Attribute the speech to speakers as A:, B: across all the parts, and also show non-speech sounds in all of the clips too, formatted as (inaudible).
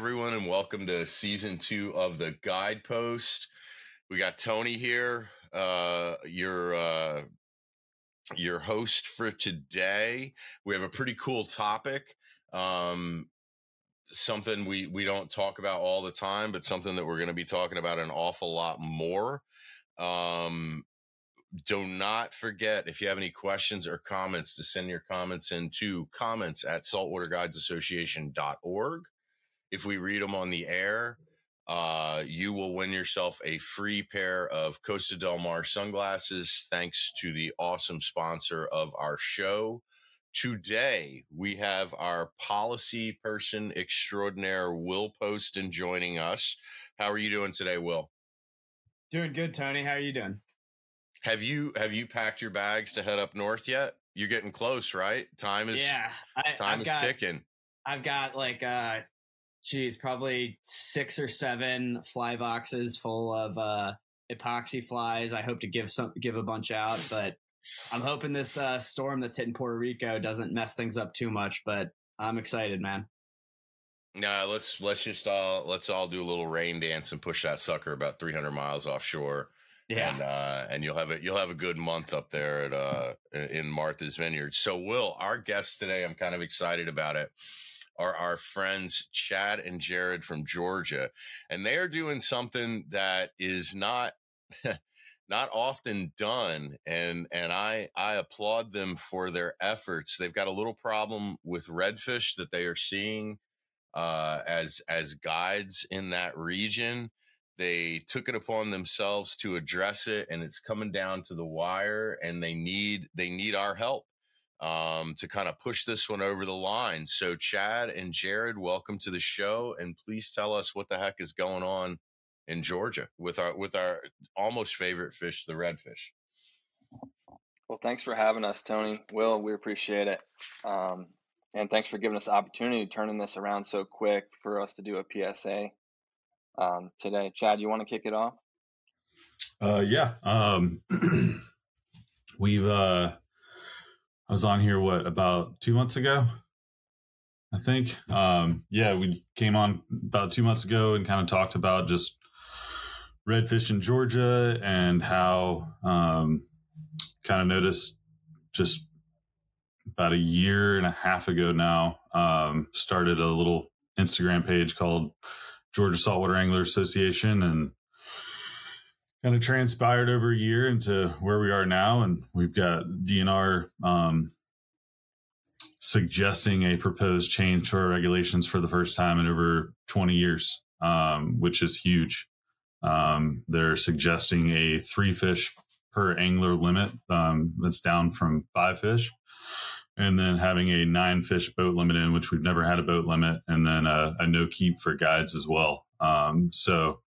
A: Everyone, and welcome to season two of the Guide Post. We got Tony here, uh, your uh, your host for today. We have a pretty cool topic, um, something we we don't talk about all the time, but something that we're going to be talking about an awful lot more. Um, do not forget if you have any questions or comments to send your comments in to comments at saltwaterguidesassociation.org if we read them on the air, uh, you will win yourself a free pair of Costa Del Mar sunglasses, thanks to the awesome sponsor of our show. Today, we have our policy person extraordinaire, Will Poston, joining us. How are you doing today, Will?
B: Doing good, Tony. How are you doing?
A: Have you have you packed your bags to head up north yet? You're getting close, right? Time is yeah. I, time I've is got, ticking.
B: I've got like uh geez, probably six or seven fly boxes full of uh, epoxy flies. I hope to give some give a bunch out, but I'm hoping this uh, storm that's hitting Puerto Rico doesn't mess things up too much. But I'm excited, man.
A: No, let's let's just all let's all do a little rain dance and push that sucker about 300 miles offshore. Yeah, and uh, and you'll have it. you'll have a good month up there at uh in Martha's Vineyard. So, Will, our guest today, I'm kind of excited about it are our friends Chad and Jared from Georgia, and they are doing something that is not (laughs) not often done and and I I applaud them for their efforts. They've got a little problem with redfish that they are seeing uh, as as guides in that region. They took it upon themselves to address it, and it's coming down to the wire. And they need they need our help um, to kind of push this one over the line. So, Chad and Jared, welcome to the show, and please tell us what the heck is going on in Georgia with our with our almost favorite fish, the redfish.
C: Well, thanks for having us, Tony. Will, we appreciate it, um, and thanks for giving us the opportunity turning this around so quick for us to do a PSA um, today. Chad, you want to kick it off?
D: Uh, yeah. Um, (clears throat) we've uh, I was on here what about two months ago, I think. Um, yeah, we came on about two months ago and kind of talked about just redfish in Georgia and how um, kind of noticed just about a year and a half ago now um, started a little Instagram page called Georgia Saltwater Angler Association and kind of transpired over a year into where we are now, and we've got DNR um, suggesting a proposed change to our regulations for the first time in over 20 years, um, which is huge. Um, they're suggesting a three fish per angler limit um, that's down from five fish. And then having a nine fish boat limit in, which we've never had a boat limit, and then a, a no keep for guides as well. Um, so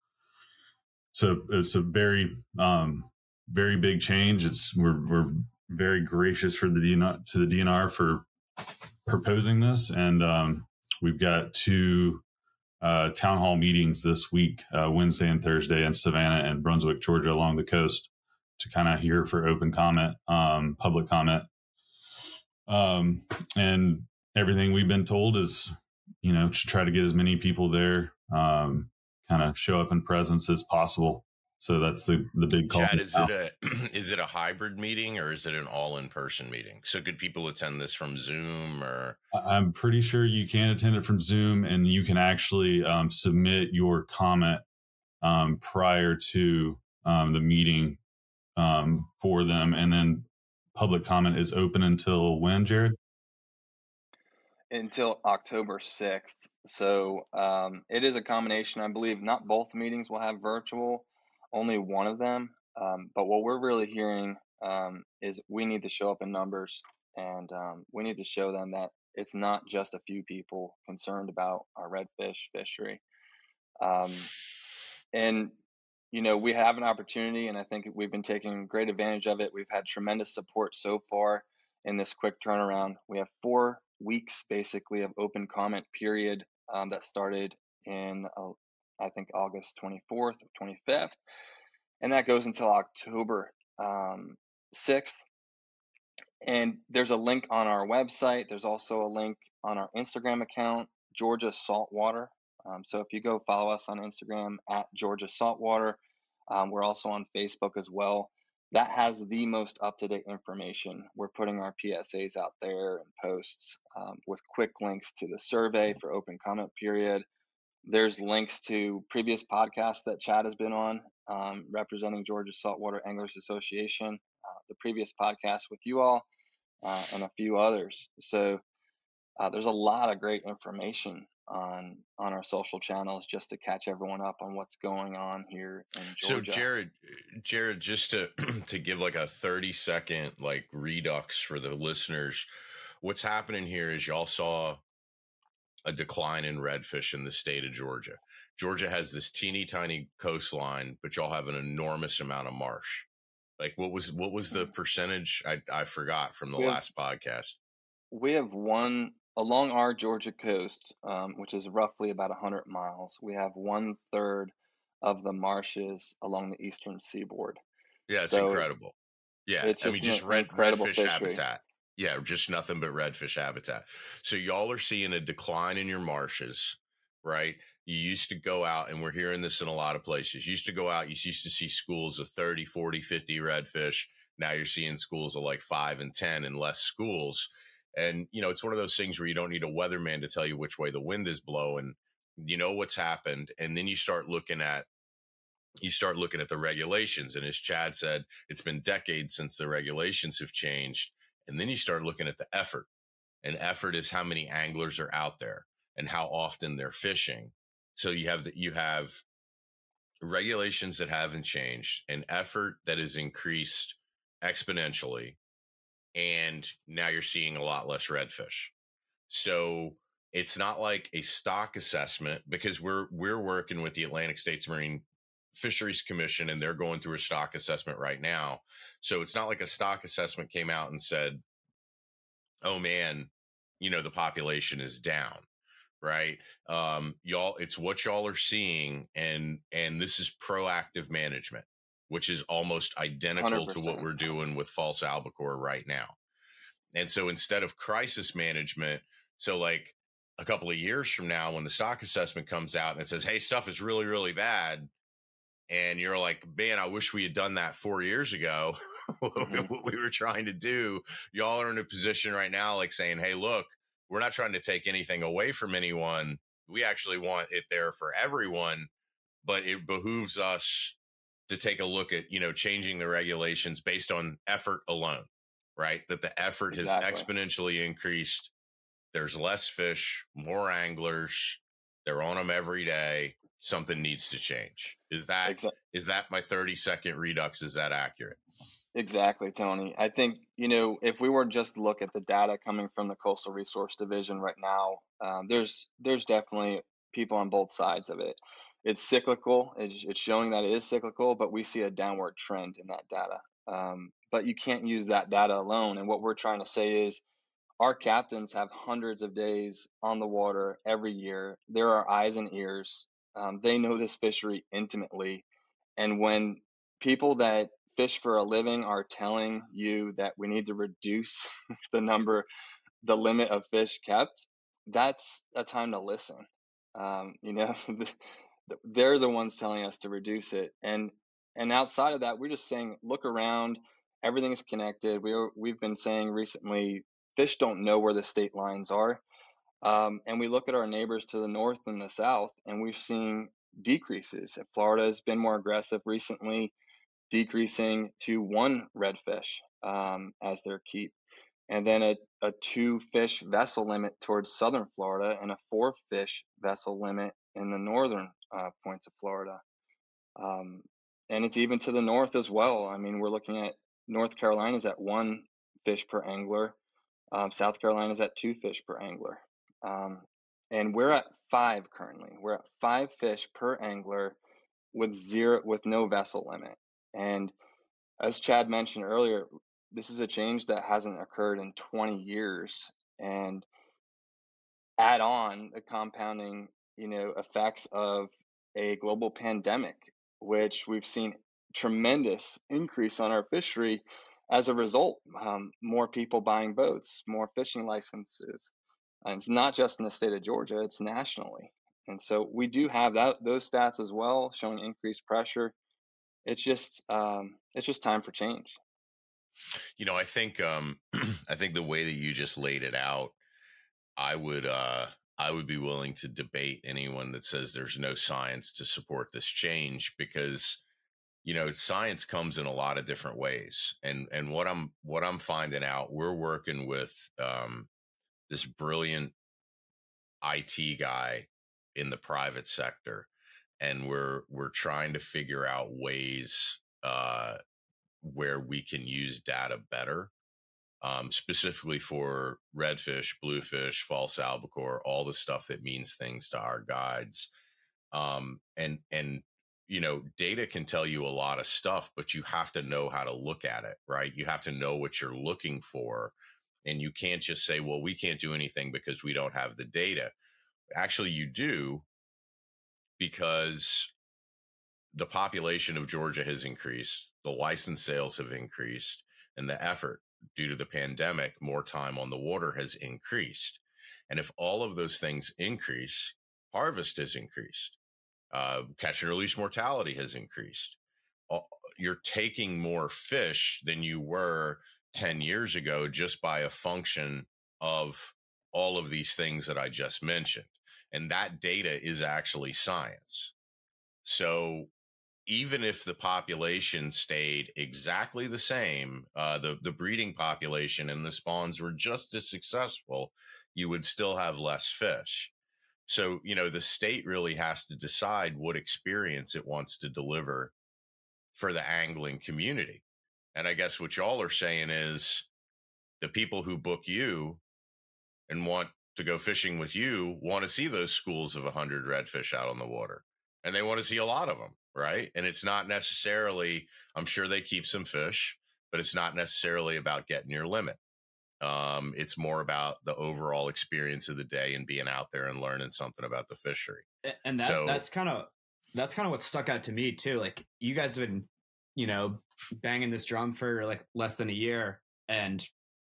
D: so it's a very um, very big change. It's we're we're very gracious for the DNR, to the DNR for proposing this, and um, we've got two uh, town hall meetings this week, uh, Wednesday and Thursday, in Savannah and Brunswick, Georgia, along the coast, to kind of hear for open comment, um, public comment, um, and everything we've been told is, you know, to try to get as many people there um, kind of show up in presence as possible. So that's the the big call.
A: Chad, is now. it a (clears throat) is it a hybrid meeting or is it an all in person meeting? So could people attend this from Zoom or?
D: I'm pretty sure you can attend it from Zoom, and you can actually um, submit your comment um, prior to um, the meeting um, for them, and then public comment is open until when, Jared?
C: Until October sixth. So um, it is a combination. I believe not both meetings will have virtual, only one of them. Um, but what we're really hearing um, is we need to show up in numbers and um, we need to show them that it's not just a few people concerned about our redfish fishery. Um, and you know, we have an opportunity, and I think we've been taking great advantage of it. We've had tremendous support so far in this quick turnaround. We have four weeks basically of open comment period um, that started in, uh, I think, August 24th or 25th. And that goes until October um, 6th. And there's a link on our website. There's also a link on our Instagram account, Georgia Saltwater. Um, so if you go follow us on Instagram at Georgia Saltwater, um, we're also on Facebook as well. That has the most up to date information. We're putting our PSAs out there and posts um, with quick links to the survey for open comment period. There's links to previous podcasts that Chad has been on, um, representing Georgia Saltwater Anglers Association, uh, the previous podcast with you all, uh, and a few others. So uh, there's a lot of great information on on our social channels just to catch everyone up on what's going on here in Georgia.
A: So Jared, Jared, just to (clears throat) to give like a 30 second like redux for the listeners, what's happening here is y'all saw a decline in redfish in the state of Georgia. Georgia has this teeny tiny coastline, but y'all have an enormous amount of marsh. Like what was what was the mm-hmm. percentage? I I forgot from the we last have, podcast.
C: We have one along our Georgia coast, um, which is roughly about 100 miles, we have one third of the marshes along the eastern seaboard.
A: Yeah, it's so incredible. It's, yeah, it's I mean, just red, redfish fishery. habitat. Yeah, just nothing but redfish habitat. So y'all are seeing a decline in your marshes, right? You used to go out, and we're hearing this in a lot of places. You used to go out, you used to see schools of 30, 40, 50 redfish. Now you're seeing schools of like five and 10 and less schools and, you know, it's one of those things where you don't need a weatherman to tell you which way the wind is blowing. You know what's happened. And then you start looking at, you start looking at the regulations. And as Chad said, it's been decades since the regulations have changed. And then you start looking at the effort. And effort is how many anglers are out there and how often they're fishing. So you have that you have regulations that haven't changed, an effort that has increased exponentially, and now you're seeing a lot less redfish. So it's not like a stock assessment because we're we're working with the Atlantic States Marine Fisheries Commission and they're going through a stock assessment right now. So it's not like a stock assessment came out and said, "Oh man, you know the population is down." Right? Um y'all it's what y'all are seeing and and this is proactive management which is almost identical 100%. to what we're doing with false albacore right now. And so instead of crisis management, so like a couple of years from now, when the stock assessment comes out and it says, hey, stuff is really, really bad. And you're like, man, I wish we had done that four years ago. (laughs) mm-hmm. what we were trying to do. Y'all are in a position right now, like saying, hey, look, we're not trying to take anything away from anyone. We actually want it there for everyone, but it behooves us to take a look at you know changing the regulations based on effort alone right? That the effort exactly. has exponentially increased. There's less fish more anglers. They're on them every day. Something needs to change. Is that exactly. is that my 30 second redux is that accurate?
C: Exactly tony. I think you know if we were just look at the data coming from the coastal resource division right now um, there's there's definitely people on both sides of it it's cyclical. It's, it's, showing that it is cyclical, but we see a downward trend in that data. Um, but you can't use that data alone. And what we're trying to say is our captains have hundreds of days on the water every year. There are eyes and ears. Um, they know this fishery intimately. And when people that fish for a living are telling you that we need to reduce (laughs) the number, the limit of fish kept, that's a time to listen. Um, you know, (laughs) they're the ones telling us to reduce it and and outside of that we're just saying look around everything's connected. We are, we've been saying recently fish don't know where the state lines are. Um, and we look at our neighbors to the north and the south and we've seen decreases. Florida has been more aggressive recently decreasing to one redfish um, as their keep and then a, a two fish vessel limit towards southern florida and a four fish vessel limit in the northern uh, points of Florida. Um, and it's even to the north as well. I mean, we're looking at North Carolina's at one fish per angler. Um, South Carolina's at two fish per angler. Um, and we're at five currently. We're at five fish per angler with zero with no vessel limit. And as Chad mentioned earlier, this is a change that hasn't occurred in 20 years. And add on the compounding, you know, effects of a global pandemic, which we've seen tremendous increase on our fishery as a result. Um, more people buying boats, more fishing licenses. And it's not just in the state of Georgia; it's nationally. And so we do have that those stats as well, showing increased pressure. It's just um, it's just time for change.
A: You know, I think um, (clears throat) I think the way that you just laid it out, I would uh, I would be willing to debate anyone that says there's no science to support this change because you know science comes in a lot of different ways. And and what i'm what i'm finding out we're working with um, this brilliant it guy in the private sector and we're we're trying to figure out ways uh, where we can use data better um, specifically for redfish, bluefish, false albacore, all the stuff that means things to our guides. Um, and and you know, data can tell you a lot of stuff, but you have to know how to look at it, right? You have to know what you're looking for, and you can't just say, "Well, we can't do anything because we don't have the data." Actually, you do because the population of Georgia has increased, the license sales have increased, and the effort due to the pandemic, more time on the water has increased. And if all of those things increase, harvest has increased, uh, catch and release mortality has increased. You're taking more fish than you were 10 years ago just by a function of all of these things that I just mentioned. And that data is actually science. So even if the population stayed exactly the same, uh, the the breeding population and the spawns were just as successful, you would still have less fish. So you know the state really has to decide what experience it wants to deliver for the angling community. And I guess what y'all are saying is the people who book you and want to go fishing with you want to see those schools of 100 redfish out on the water and they want to see a lot of them right? And it's not necessarily, I'm sure they keep some fish, but it's not necessarily about getting your limit. Um, it's more about the overall experience of the day and being out there and learning something about the fishery.
B: And that, so, that's kind of that's kind of what stuck out to me too. Like you guys have been, you know, banging this drum for like less than a year, and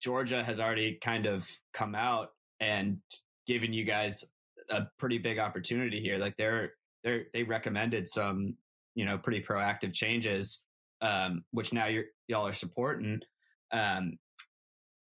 B: Georgia has already kind of come out and given you guys a pretty big opportunity here. Like they're they recommended some you know pretty proactive changes, um, which now you're y'all are supporting. Um,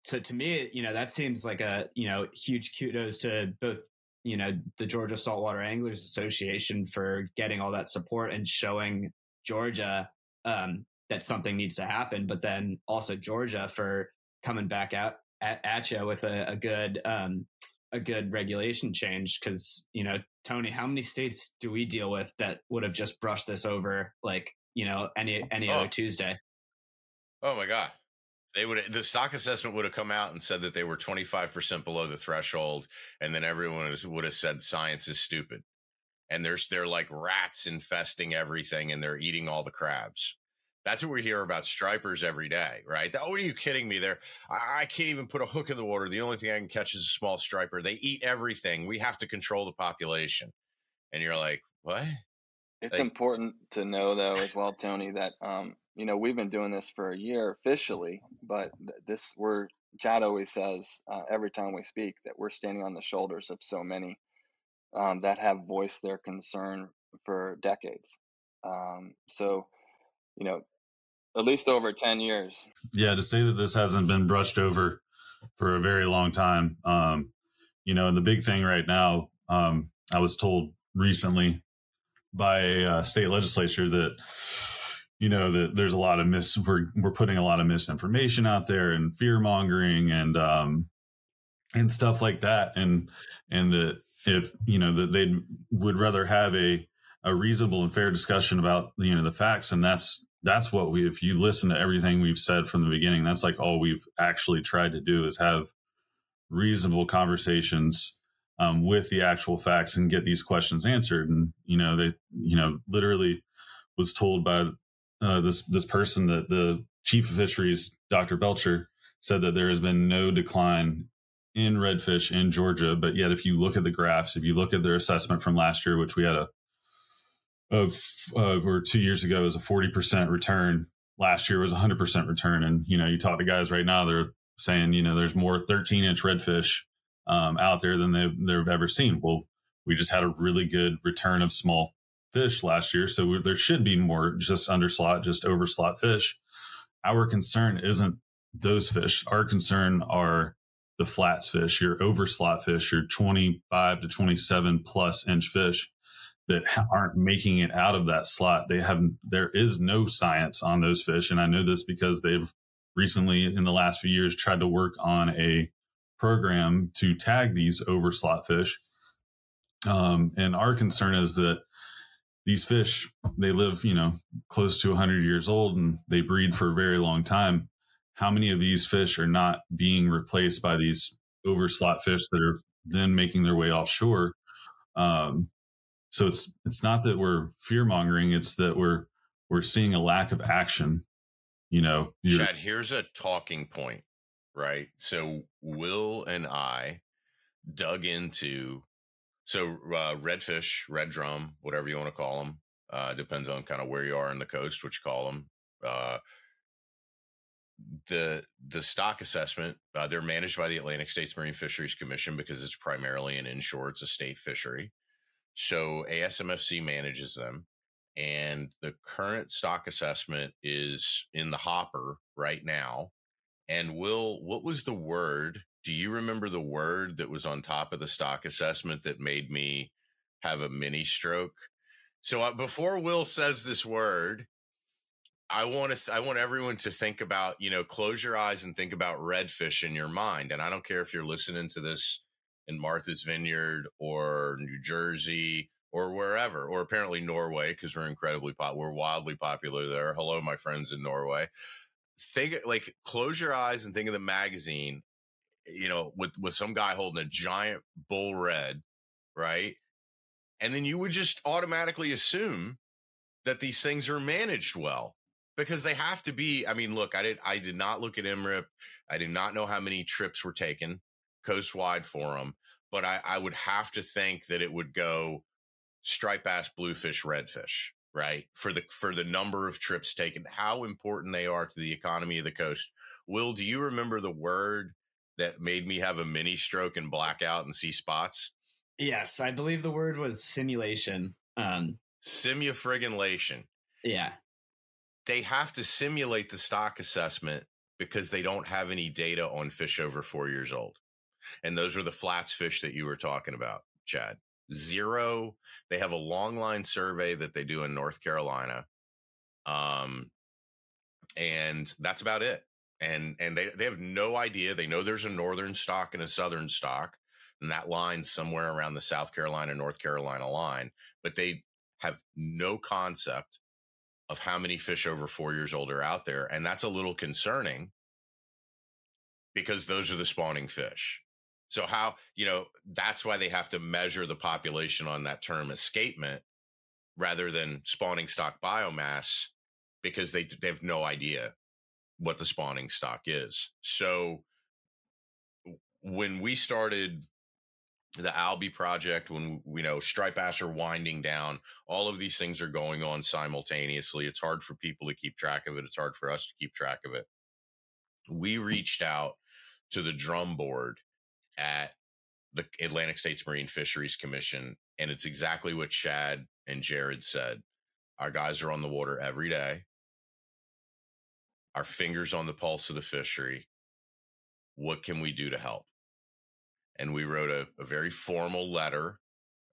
B: so to me, you know that seems like a you know huge kudos to both you know the Georgia Saltwater Anglers Association for getting all that support and showing Georgia um, that something needs to happen, but then also Georgia for coming back out at, at you with a, a good um, a good regulation change because you know tony how many states do we deal with that would have just brushed this over like you know any any oh. other tuesday?
A: Oh my god. They would the stock assessment would have come out and said that they were 25% below the threshold and then everyone would have said science is stupid. And there's they're like rats infesting everything and they're eating all the crabs that's what we hear about stripers every day, right? Oh, are you kidding me? There, I can't even put a hook in the water. The only thing I can catch is a small striper. They eat everything. We have to control the population. And you're like, what?
C: It's like, important to know, though, as well, Tony, that um, you know we've been doing this for a year officially, but this we're Chad always says uh, every time we speak that we're standing on the shoulders of so many um, that have voiced their concern for decades. Um, so, you know, at least over 10 years.
D: Yeah, to say that this hasn't been brushed over for a very long time. Um, you know, and the big thing right now, um, I was told recently by a uh, state legislature that you know that there's a lot of mis we're we're putting a lot of misinformation out there and fear mongering and um and stuff like that and and that if you know that they would rather have a a reasonable and fair discussion about you know the facts and that's that's what we if you listen to everything we've said from the beginning that's like all we've actually tried to do is have reasonable conversations um, with the actual facts and get these questions answered. And you know, they you know literally was told by uh, this this person that the chief of fisheries, Dr. Belcher, said that there has been no decline in redfish in Georgia. But yet, if you look at the graphs, if you look at their assessment from last year, which we had a of uh, or two years ago was a 40% return. Last year was 100% return. And you know you talk to guys right now they're saying you know there's more 13 inch redfish um, out there than they've, they've ever seen. Well we just had a really good return of small fish last year. So there should be more just under slot just over slot fish. Our concern isn't those fish. Our concern are the flats fish your over slot fish your 25 to 27 plus inch fish that aren't making it out of that slot. They have there is no science on those fish, and I know this because they've recently in the last few years tried to work on a program to tag these over slot fish. Um, and our concern is that these fish they live you know close to 100 years old and they breed for a very long time how many of these fish are not being replaced by these over slot fish that are then making their way offshore um, so it's it's not that we're fear mongering; it's that we're we're seeing a lack of action. You know,
A: Chad. Here's a talking point, right? So Will and I dug into so uh, redfish, red drum, whatever you want to call them, uh, depends on kind of where you are in the coast, which you call them. Uh, the the stock assessment uh, they're managed by the Atlantic States Marine Fisheries Commission because it's primarily an inshore, it's a state fishery. So ASMFC manages them. And the current stock assessment is in the hopper right now. And Will, what was the word? Do you remember the word that was on top of the stock assessment that made me have a mini stroke? So uh, before Will says this word, I want to th- I want everyone to think about, you know, close your eyes and think about redfish in your mind. And I don't care if you're listening to this in Martha's Vineyard or New Jersey or wherever, or apparently Norway, because we're incredibly pop, we're wildly popular there. Hello, my friends in Norway. Think like close your eyes and think of the magazine, you know, with with some guy holding a giant bull red, right? And then you would just automatically assume that these things are managed well because they have to be. I mean, look, I did I did not look at MRIP. I did not know how many trips were taken coast wide for them. But I, I would have to think that it would go stripe bass, bluefish, redfish, right? For the for the number of trips taken, how important they are to the economy of the coast. Will, do you remember the word that made me have a mini stroke and blackout and see spots?
B: Yes, I believe the word was simulation. Um
A: Simufriginlation.
B: Yeah.
A: They have to simulate the stock assessment because they don't have any data on fish over four years old. And those are the flats fish that you were talking about, Chad. Zero. They have a long line survey that they do in North Carolina. Um, and that's about it. And and they, they have no idea. They know there's a northern stock and a southern stock, and that line's somewhere around the South Carolina, North Carolina line, but they have no concept of how many fish over four years old are out there. And that's a little concerning because those are the spawning fish. So how, you know, that's why they have to measure the population on that term escapement rather than spawning stock biomass because they they have no idea what the spawning stock is. So when we started the Alby project, when you know striped bass are winding down, all of these things are going on simultaneously. It's hard for people to keep track of it. It's hard for us to keep track of it. We reached out to the drum board at the Atlantic States Marine Fisheries Commission, and it's exactly what Chad and Jared said. Our guys are on the water every day. Our fingers on the pulse of the fishery. What can we do to help? And we wrote a, a very formal letter,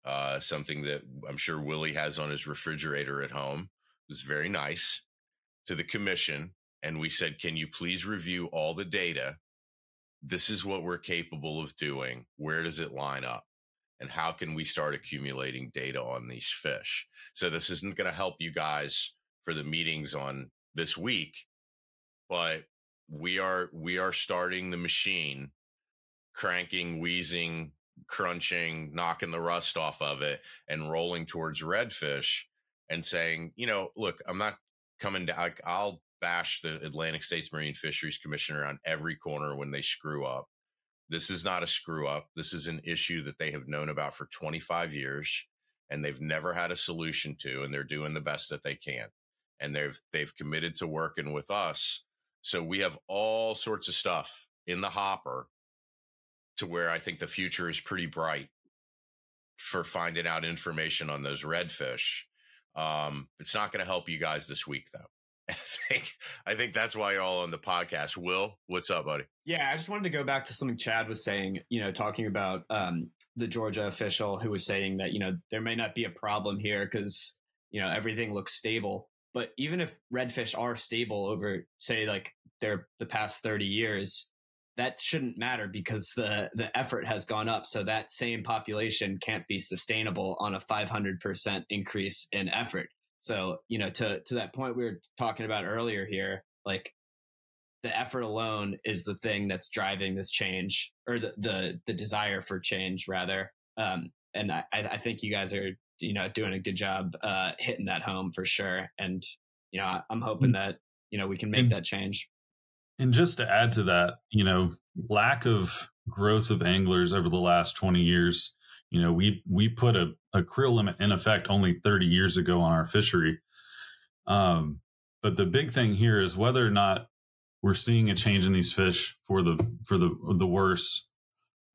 A: uh, something that I'm sure Willie has on his refrigerator at home. It was very nice to the commission. And we said, can you please review all the data this is what we're capable of doing. Where does it line up? And how can we start accumulating data on these fish? So this isn't going to help you guys for the meetings on this week, but we are we are starting the machine, cranking, wheezing, crunching, knocking the rust off of it, and rolling towards redfish and saying, you know, look, I'm not coming down. I'll bash the Atlantic States Marine Fisheries Commissioner on every corner when they screw up. This is not a screw up. This is an issue that they have known about for 25 years and they've never had a solution to, and they're doing the best that they can. And they've they've committed to working with us. So we have all sorts of stuff in the hopper to where I think the future is pretty bright for finding out information on those redfish. Um, it's not going to help you guys this week, though. (laughs) I think I think that's why you're all on the podcast. Will, what's up, buddy?
B: Yeah, I just wanted to go back to something Chad was saying. You know, talking about um, the Georgia official who was saying that you know there may not be a problem here because you know everything looks stable. But even if redfish are stable over, say, like their the past thirty years, that shouldn't matter because the the effort has gone up so that same population can't be sustainable on a 500% increase in effort so you know to to that point we were talking about earlier here like the effort alone is the thing that's driving this change or the the, the desire for change rather um, and I, I think you guys are you know doing a good job uh, hitting that home for sure and you know i'm hoping mm. that you know we can make that change
D: and just to add to that, you know, lack of growth of anglers over the last 20 years, you know, we we put a, a creel limit in effect only 30 years ago on our fishery. Um, but the big thing here is whether or not we're seeing a change in these fish for the for the the worse.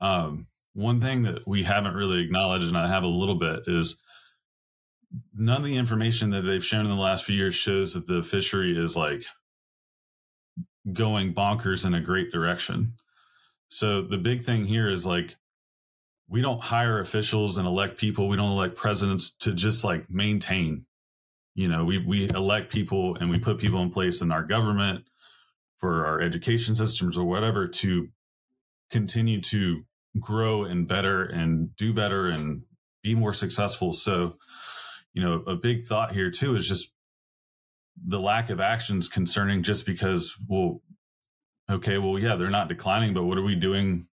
D: Um, one thing that we haven't really acknowledged, and I have a little bit, is none of the information that they've shown in the last few years shows that the fishery is like going bonkers in a great direction. So the big thing here is like we don't hire officials and elect people. We don't elect presidents to just like maintain. You know, we we elect people and we put people in place in our government for our education systems or whatever to continue to grow and better and do better and be more successful. So, you know, a big thought here too is just the lack of actions concerning just because well okay well yeah they're not declining but what are we doing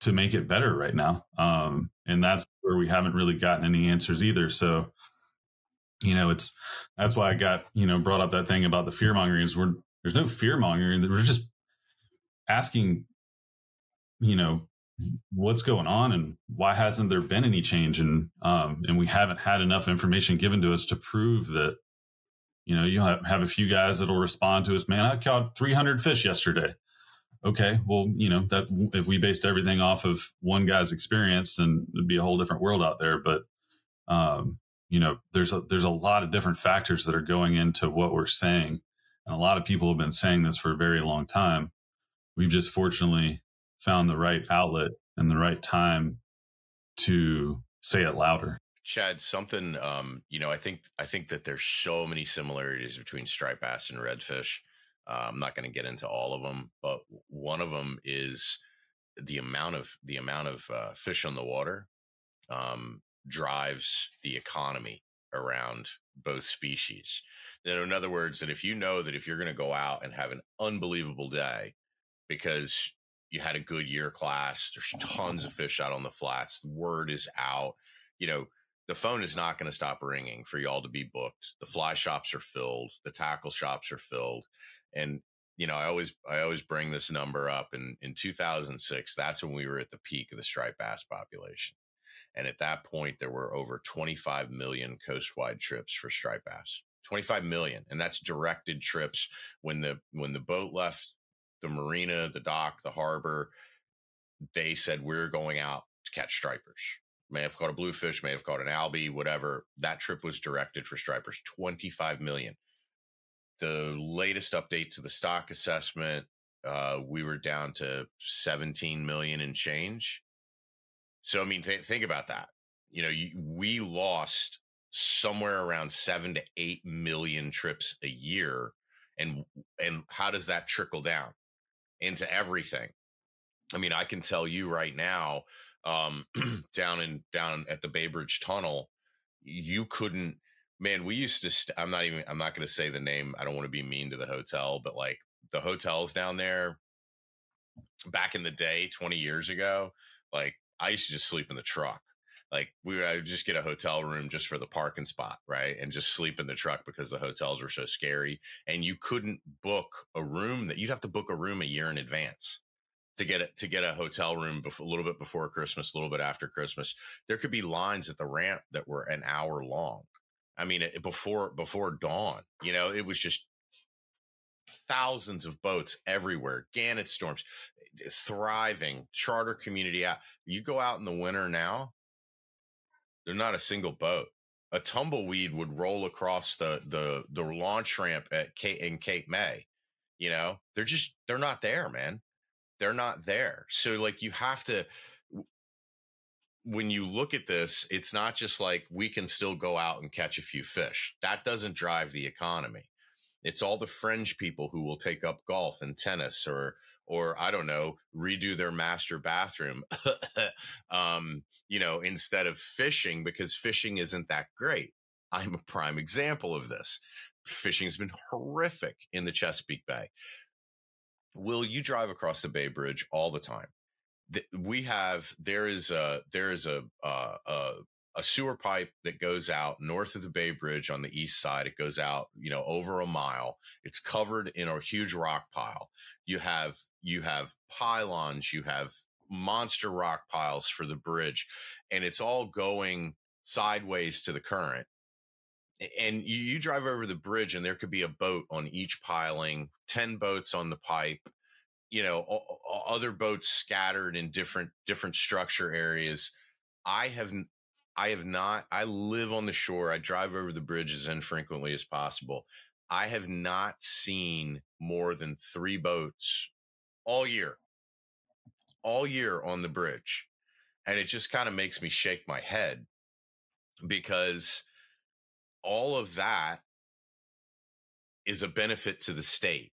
D: to make it better right now. Um, and that's where we haven't really gotten any answers either. So you know it's that's why i got you know brought up that thing about the fear mongering is we're there's no fear mongering we're just asking you know what's going on and why hasn't there been any change? And um and we haven't had enough information given to us to prove that you know, you'll have, have a few guys that'll respond to us, man, I caught 300 fish yesterday. Okay, well, you know, that if we based everything off of one guy's experience, then it'd be a whole different world out there. But, um, you know, there's a, there's a lot of different factors that are going into what we're saying. And a lot of people have been saying this for a very long time. We've just fortunately found the right outlet and the right time to say it louder.
A: Chad, something um, you know, I think I think that there's so many similarities between striped bass and redfish. Uh, I'm not going to get into all of them, but one of them is the amount of the amount of uh, fish on the water um, drives the economy around both species. in other words, that if you know that if you're going to go out and have an unbelievable day because you had a good year class, there's tons of fish out on the flats, word is out, you know, the phone is not going to stop ringing for y'all to be booked. The fly shops are filled, the tackle shops are filled, and you know I always I always bring this number up. And in 2006, that's when we were at the peak of the striped bass population, and at that point there were over 25 million coastwide trips for striped bass. 25 million, and that's directed trips when the when the boat left the marina, the dock, the harbor. They said we're going out to catch stripers may have caught a bluefish, may have caught an albie, whatever. That trip was directed for stripers, 25 million. The latest update to the stock assessment, uh, we were down to 17 million and change. So, I mean, th- think about that. You know, you, we lost somewhere around seven to eight million trips a year. And, and how does that trickle down into everything? I mean, I can tell you right now, um, (clears throat) down in down at the Bay Bridge Tunnel, you couldn't. Man, we used to. St- I'm not even. I'm not going to say the name. I don't want to be mean to the hotel, but like the hotels down there, back in the day, 20 years ago, like I used to just sleep in the truck. Like we, I would just get a hotel room just for the parking spot, right, and just sleep in the truck because the hotels were so scary, and you couldn't book a room that you'd have to book a room a year in advance to get it to get a hotel room a little bit before Christmas, a little bit after Christmas. There could be lines at the ramp that were an hour long. I mean, before before dawn, you know, it was just thousands of boats everywhere, gannet storms, eh, thriving charter community out. You go out in the winter now, there's not a single boat. A tumbleweed would roll across the the the launch ramp at Cape in Cape May. You know, they're just they're not there, man. They're not there. So like you have to when you look at this, it's not just like we can still go out and catch a few fish. That doesn't drive the economy. It's all the fringe people who will take up golf and tennis or or I don't know, redo their master bathroom, (laughs) um, you know, instead of fishing because fishing isn't that great. I'm a prime example of this. Fishing's been horrific in the Chesapeake Bay. Will you drive across the Bay Bridge all the time? We have there is a there is a, a, a a sewer pipe that goes out north of the Bay Bridge on the east side. It goes out, you know, over a mile. It's covered in a huge rock pile. You have you have pylons, you have monster rock piles for the bridge, and it's all going sideways to the current. And you, you drive over the bridge, and there could be a boat on each piling, ten boats on the pipe, you know, other boats scattered in different different structure areas. I have I have not. I live on the shore. I drive over the bridge as infrequently as possible. I have not seen more than three boats all year, all year on the bridge. And it just kind of makes me shake my head because all of that is a benefit to the state.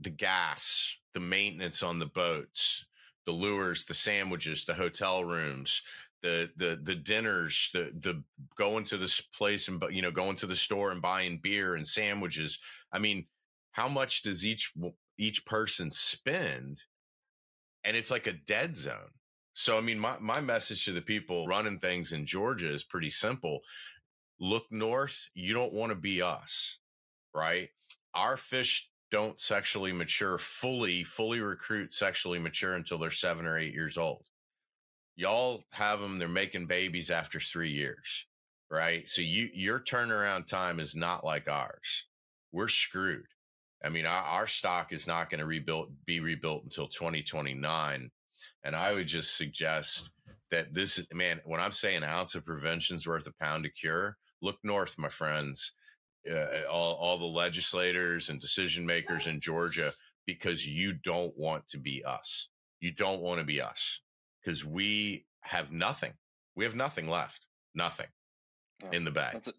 A: The gas, the maintenance on the boats, the lures, the sandwiches, the hotel rooms, the the the dinners, the the going to this place and you know going to the store and buying beer and sandwiches. I mean, how much does each each person spend? And it's like a dead zone. So I mean, my my message to the people running things in Georgia is pretty simple. Look north. You don't want to be us, right? Our fish don't sexually mature fully, fully recruit sexually mature until they're seven or eight years old. Y'all have them they're making babies after three years right? So you your turnaround time is not like ours. We're screwed. I mean our, our stock is not going to rebuild be rebuilt until 2029 and i would just suggest that this is man when i'm saying an ounce of prevention's worth a pound of cure look north my friends uh, all, all the legislators and decision makers in georgia because you don't want to be us you don't want to be us because we have nothing. We have nothing left. Nothing yeah. in the bag.
C: That's a,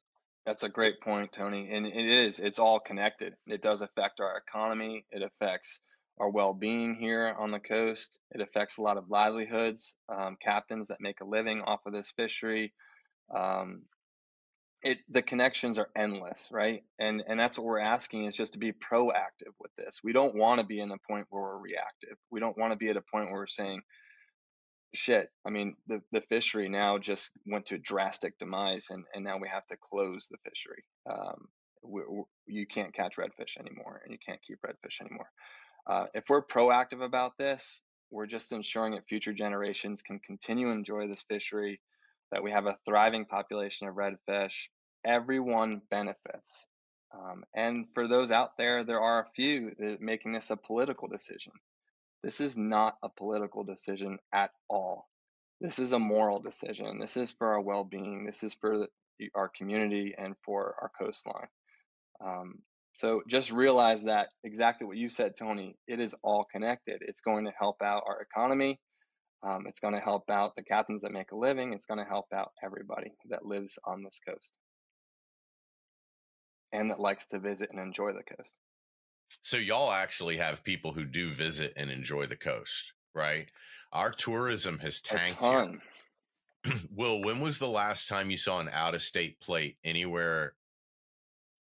C: that's a great point, Tony. And it is, it's all connected. It does affect our economy. It affects our well-being here on the coast. It affects a lot of livelihoods, um, captains that make a living off of this fishery. Um, it the connections are endless, right? And and that's what we're asking is just to be proactive with this. We don't want to be in a point where we're reactive. We don't want to be at a point where we're saying, shit i mean the, the fishery now just went to drastic demise and, and now we have to close the fishery um, we, we, you can't catch redfish anymore and you can't keep redfish anymore uh, if we're proactive about this we're just ensuring that future generations can continue to enjoy this fishery that we have a thriving population of redfish everyone benefits um, and for those out there there are a few making this a political decision this is not a political decision at all. This is a moral decision. This is for our well being. This is for our community and for our coastline. Um, so just realize that exactly what you said, Tony, it is all connected. It's going to help out our economy. Um, it's going to help out the captains that make a living. It's going to help out everybody that lives on this coast and that likes to visit and enjoy the coast.
A: So y'all actually have people who do visit and enjoy the coast, right? Our tourism has tanked. (clears throat) Will, when was the last time you saw an out of state plate anywhere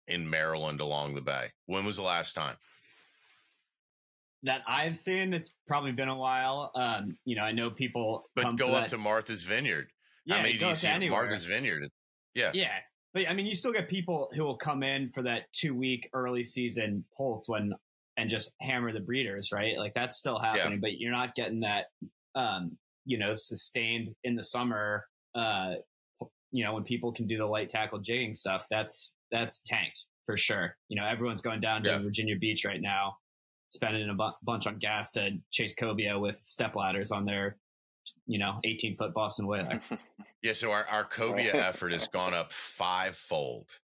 A: in Maryland along the bay? When was the last time?
B: That I've seen, it's probably been a while. Um, you know, I know people.
A: But go up that. to Martha's Vineyard.
B: Yeah,
A: How many do you see
B: anywhere.
A: Martha's Vineyard? Yeah,
B: yeah. But I mean, you still get people who will come in for that two week early season pulse when and just hammer the breeders, right? Like that's still happening, yeah. but you're not getting that, um, you know, sustained in the summer. Uh, you know, when people can do the light tackle jigging stuff, that's that's tanked for sure. You know, everyone's going down to yeah. Virginia Beach right now, spending a bu- bunch on gas to chase cobia with step ladders on their, you know, 18 foot Boston Whaler. (laughs)
A: yeah. So our, our cobia (laughs) effort has gone up fivefold.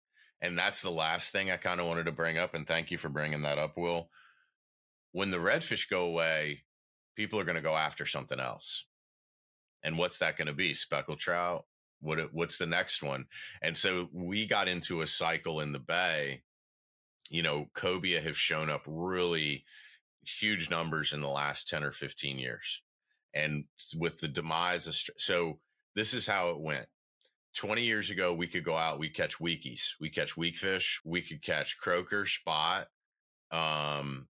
A: And that's the last thing I kind of wanted to bring up. And thank you for bringing that up, Will. When the redfish go away, people are going to go after something else. And what's that going to be? Speckled trout, what what's the next one? And so we got into a cycle in the bay. You know, cobia have shown up really huge numbers in the last 10 or 15 years. And with the demise of so this is how it went. 20 years ago, we could go out, we catch weekies, we catch weak fish, we could catch croaker, spot, um,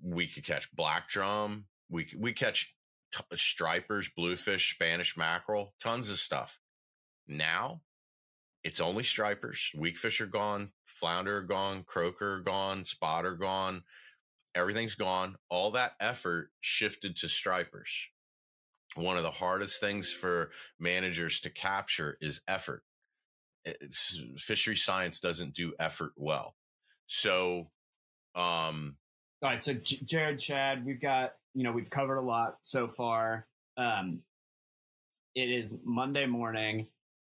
A: we could catch black drum, we we catch t- stripers, bluefish, Spanish mackerel, tons of stuff. Now it's only stripers. Weakfish are gone, flounder are gone, croaker are gone, spot are gone. Everything's gone. All that effort shifted to stripers. One of the hardest things for managers to capture is effort. It's, fishery science doesn't do effort well. So, um,
B: all right. So, J- Jared, Chad, we've got you know we've covered a lot so far. Um, it is Monday morning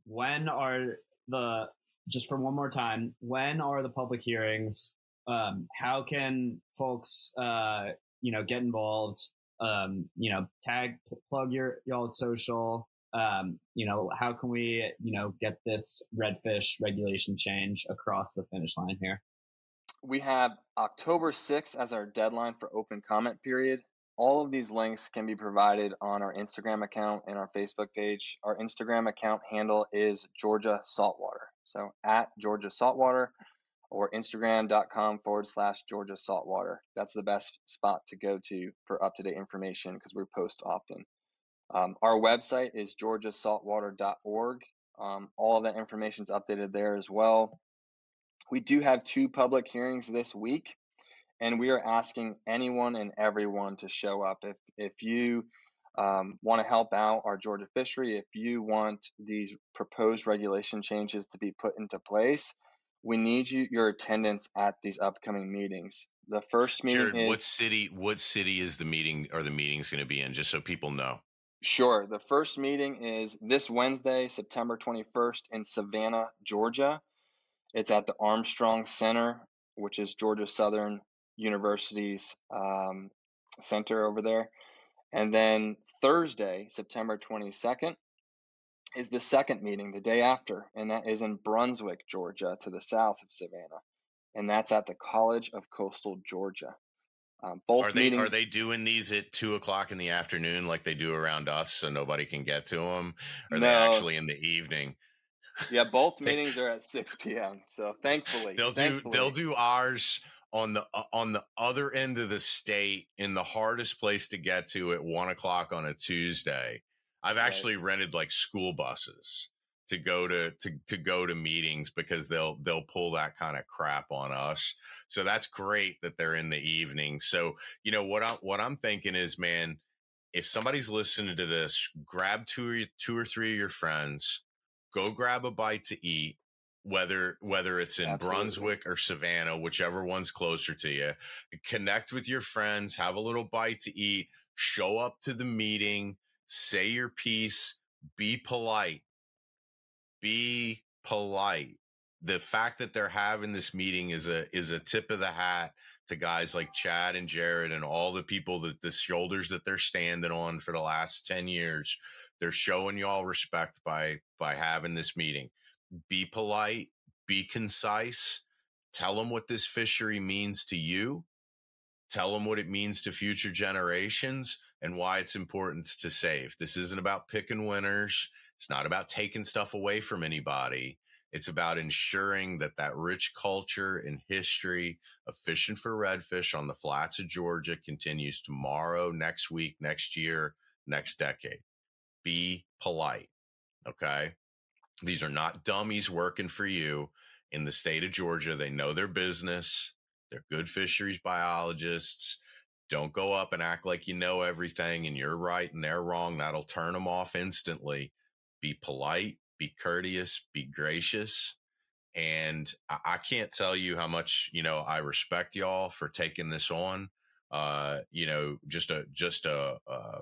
B: when are the just for one more time when are the public hearings um, how can folks uh, you know get involved um, you know tag plug your y'all social um, you know how can we you know get this redfish regulation change across the finish line here?
C: We have october 6th as our deadline for open comment period all of these links can be provided on our Instagram account and our Facebook page. Our Instagram account handle is Georgia Saltwater. So at Georgia Saltwater or Instagram.com forward slash Georgia Saltwater. That's the best spot to go to for up to date information because we post often. Um, our website is georgiasaltwater.org. Um, all of that information is updated there as well. We do have two public hearings this week and we are asking anyone and everyone to show up. If if you um, want to help out our Georgia fishery, if you want these proposed regulation changes to be put into place, we need you your attendance at these upcoming meetings. The first meeting
A: Jared,
C: is
A: what city? What city is the meeting Are the meetings going to be in? Just so people know.
C: Sure. The first meeting is this Wednesday, September 21st in Savannah, Georgia. It's at the Armstrong Center, which is Georgia Southern University's um, center over there. And then Thursday, September 22nd, is the second meeting the day after, and that is in Brunswick, Georgia, to the south of Savannah. And that's at the College of Coastal Georgia. Um, both
A: are they
C: meetings,
A: are they doing these at two o'clock in the afternoon like they do around us, so nobody can get to them? Or are no, they actually in the evening?
C: Yeah, both (laughs) meetings are at six p.m. So thankfully,
A: they'll
C: thankfully.
A: do they'll do ours on the uh, on the other end of the state in the hardest place to get to at one o'clock on a Tuesday. I've right. actually rented like school buses to go to to to go to meetings because they'll they'll pull that kind of crap on us. So that's great that they're in the evening. So you know what I what I'm thinking is, man, if somebody's listening to this, grab two or two or three of your friends, go grab a bite to eat, whether whether it's in Absolutely. Brunswick or Savannah, whichever one's closer to you. Connect with your friends, have a little bite to eat, show up to the meeting, say your piece, be polite. Be polite. The fact that they're having this meeting is a is a tip of the hat to guys like Chad and Jared and all the people that the shoulders that they're standing on for the last 10 years. They're showing you all respect by by having this meeting be polite, be concise, tell them what this fishery means to you, tell them what it means to future generations and why it's important to save. This isn't about picking winners. It's not about taking stuff away from anybody. It's about ensuring that that rich culture and history of fishing for redfish on the flats of Georgia continues tomorrow, next week, next year, next decade. Be polite. Okay. These are not dummies working for you in the state of Georgia. They know their business. They're good fisheries biologists. Don't go up and act like you know everything and you're right and they're wrong. That'll turn them off instantly. Be polite, be courteous, be gracious. And I, can't tell you how much, you know, I respect y'all for taking this on. Uh, you know, just a, just a, uh,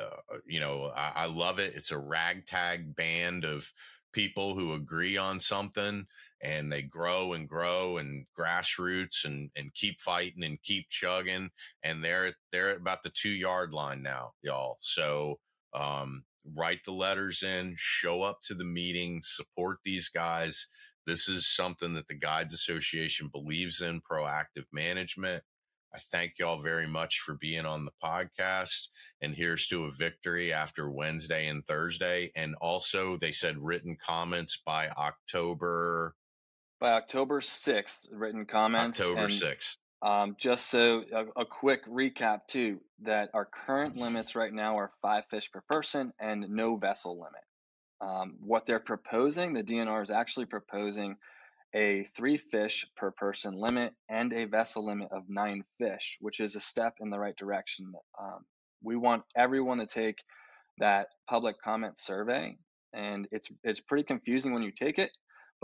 A: uh, you know, I, I love it. It's a ragtag band of people who agree on something and they grow and grow and grassroots and and keep fighting and keep chugging and they're they're about the two yard line now y'all. So um, write the letters in show up to the meeting support these guys. This is something that the guides association believes in proactive management I thank y'all very much for being on the podcast. And here's to a victory after Wednesday and Thursday. And also, they said written comments by October
C: by October 6th, written comments.
A: October and, 6th.
C: Um, just so a, a, quick recap too, that our current limits right now are five fish per person and no vessel limit. Um, what they're proposing, the DNR is actually proposing a three fish per person limit and a vessel limit of nine fish, which is a step in the right direction. Um, we want everyone to take that public comment survey, and it's it's pretty confusing when you take it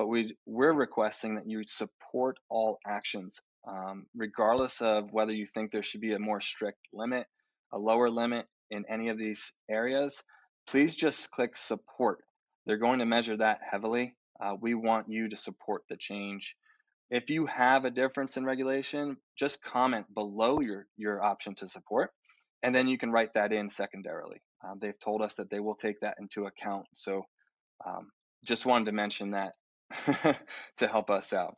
C: but we we're requesting that you support all actions, um, regardless of whether you think there should be a more strict limit, a lower limit in any of these areas. Please just click support. They're going to measure that heavily. Uh, we want you to support the change. If you have a difference in regulation, just comment below your, your option to support, and then you can write that in secondarily. Um, they've told us that they will take that into account. So um, just wanted to mention that (laughs) to help us out.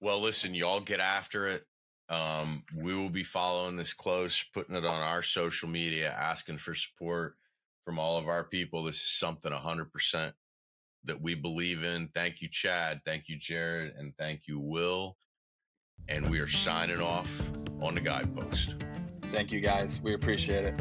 A: Well, listen, y'all get after it. Um, we will be following this close, putting it on our social media, asking for support from all of our people. This is something 100% that we believe in. Thank you, Chad. Thank you, Jared. And thank you, Will. And we are signing off on the Guide Post.
C: Thank you, guys. We appreciate it.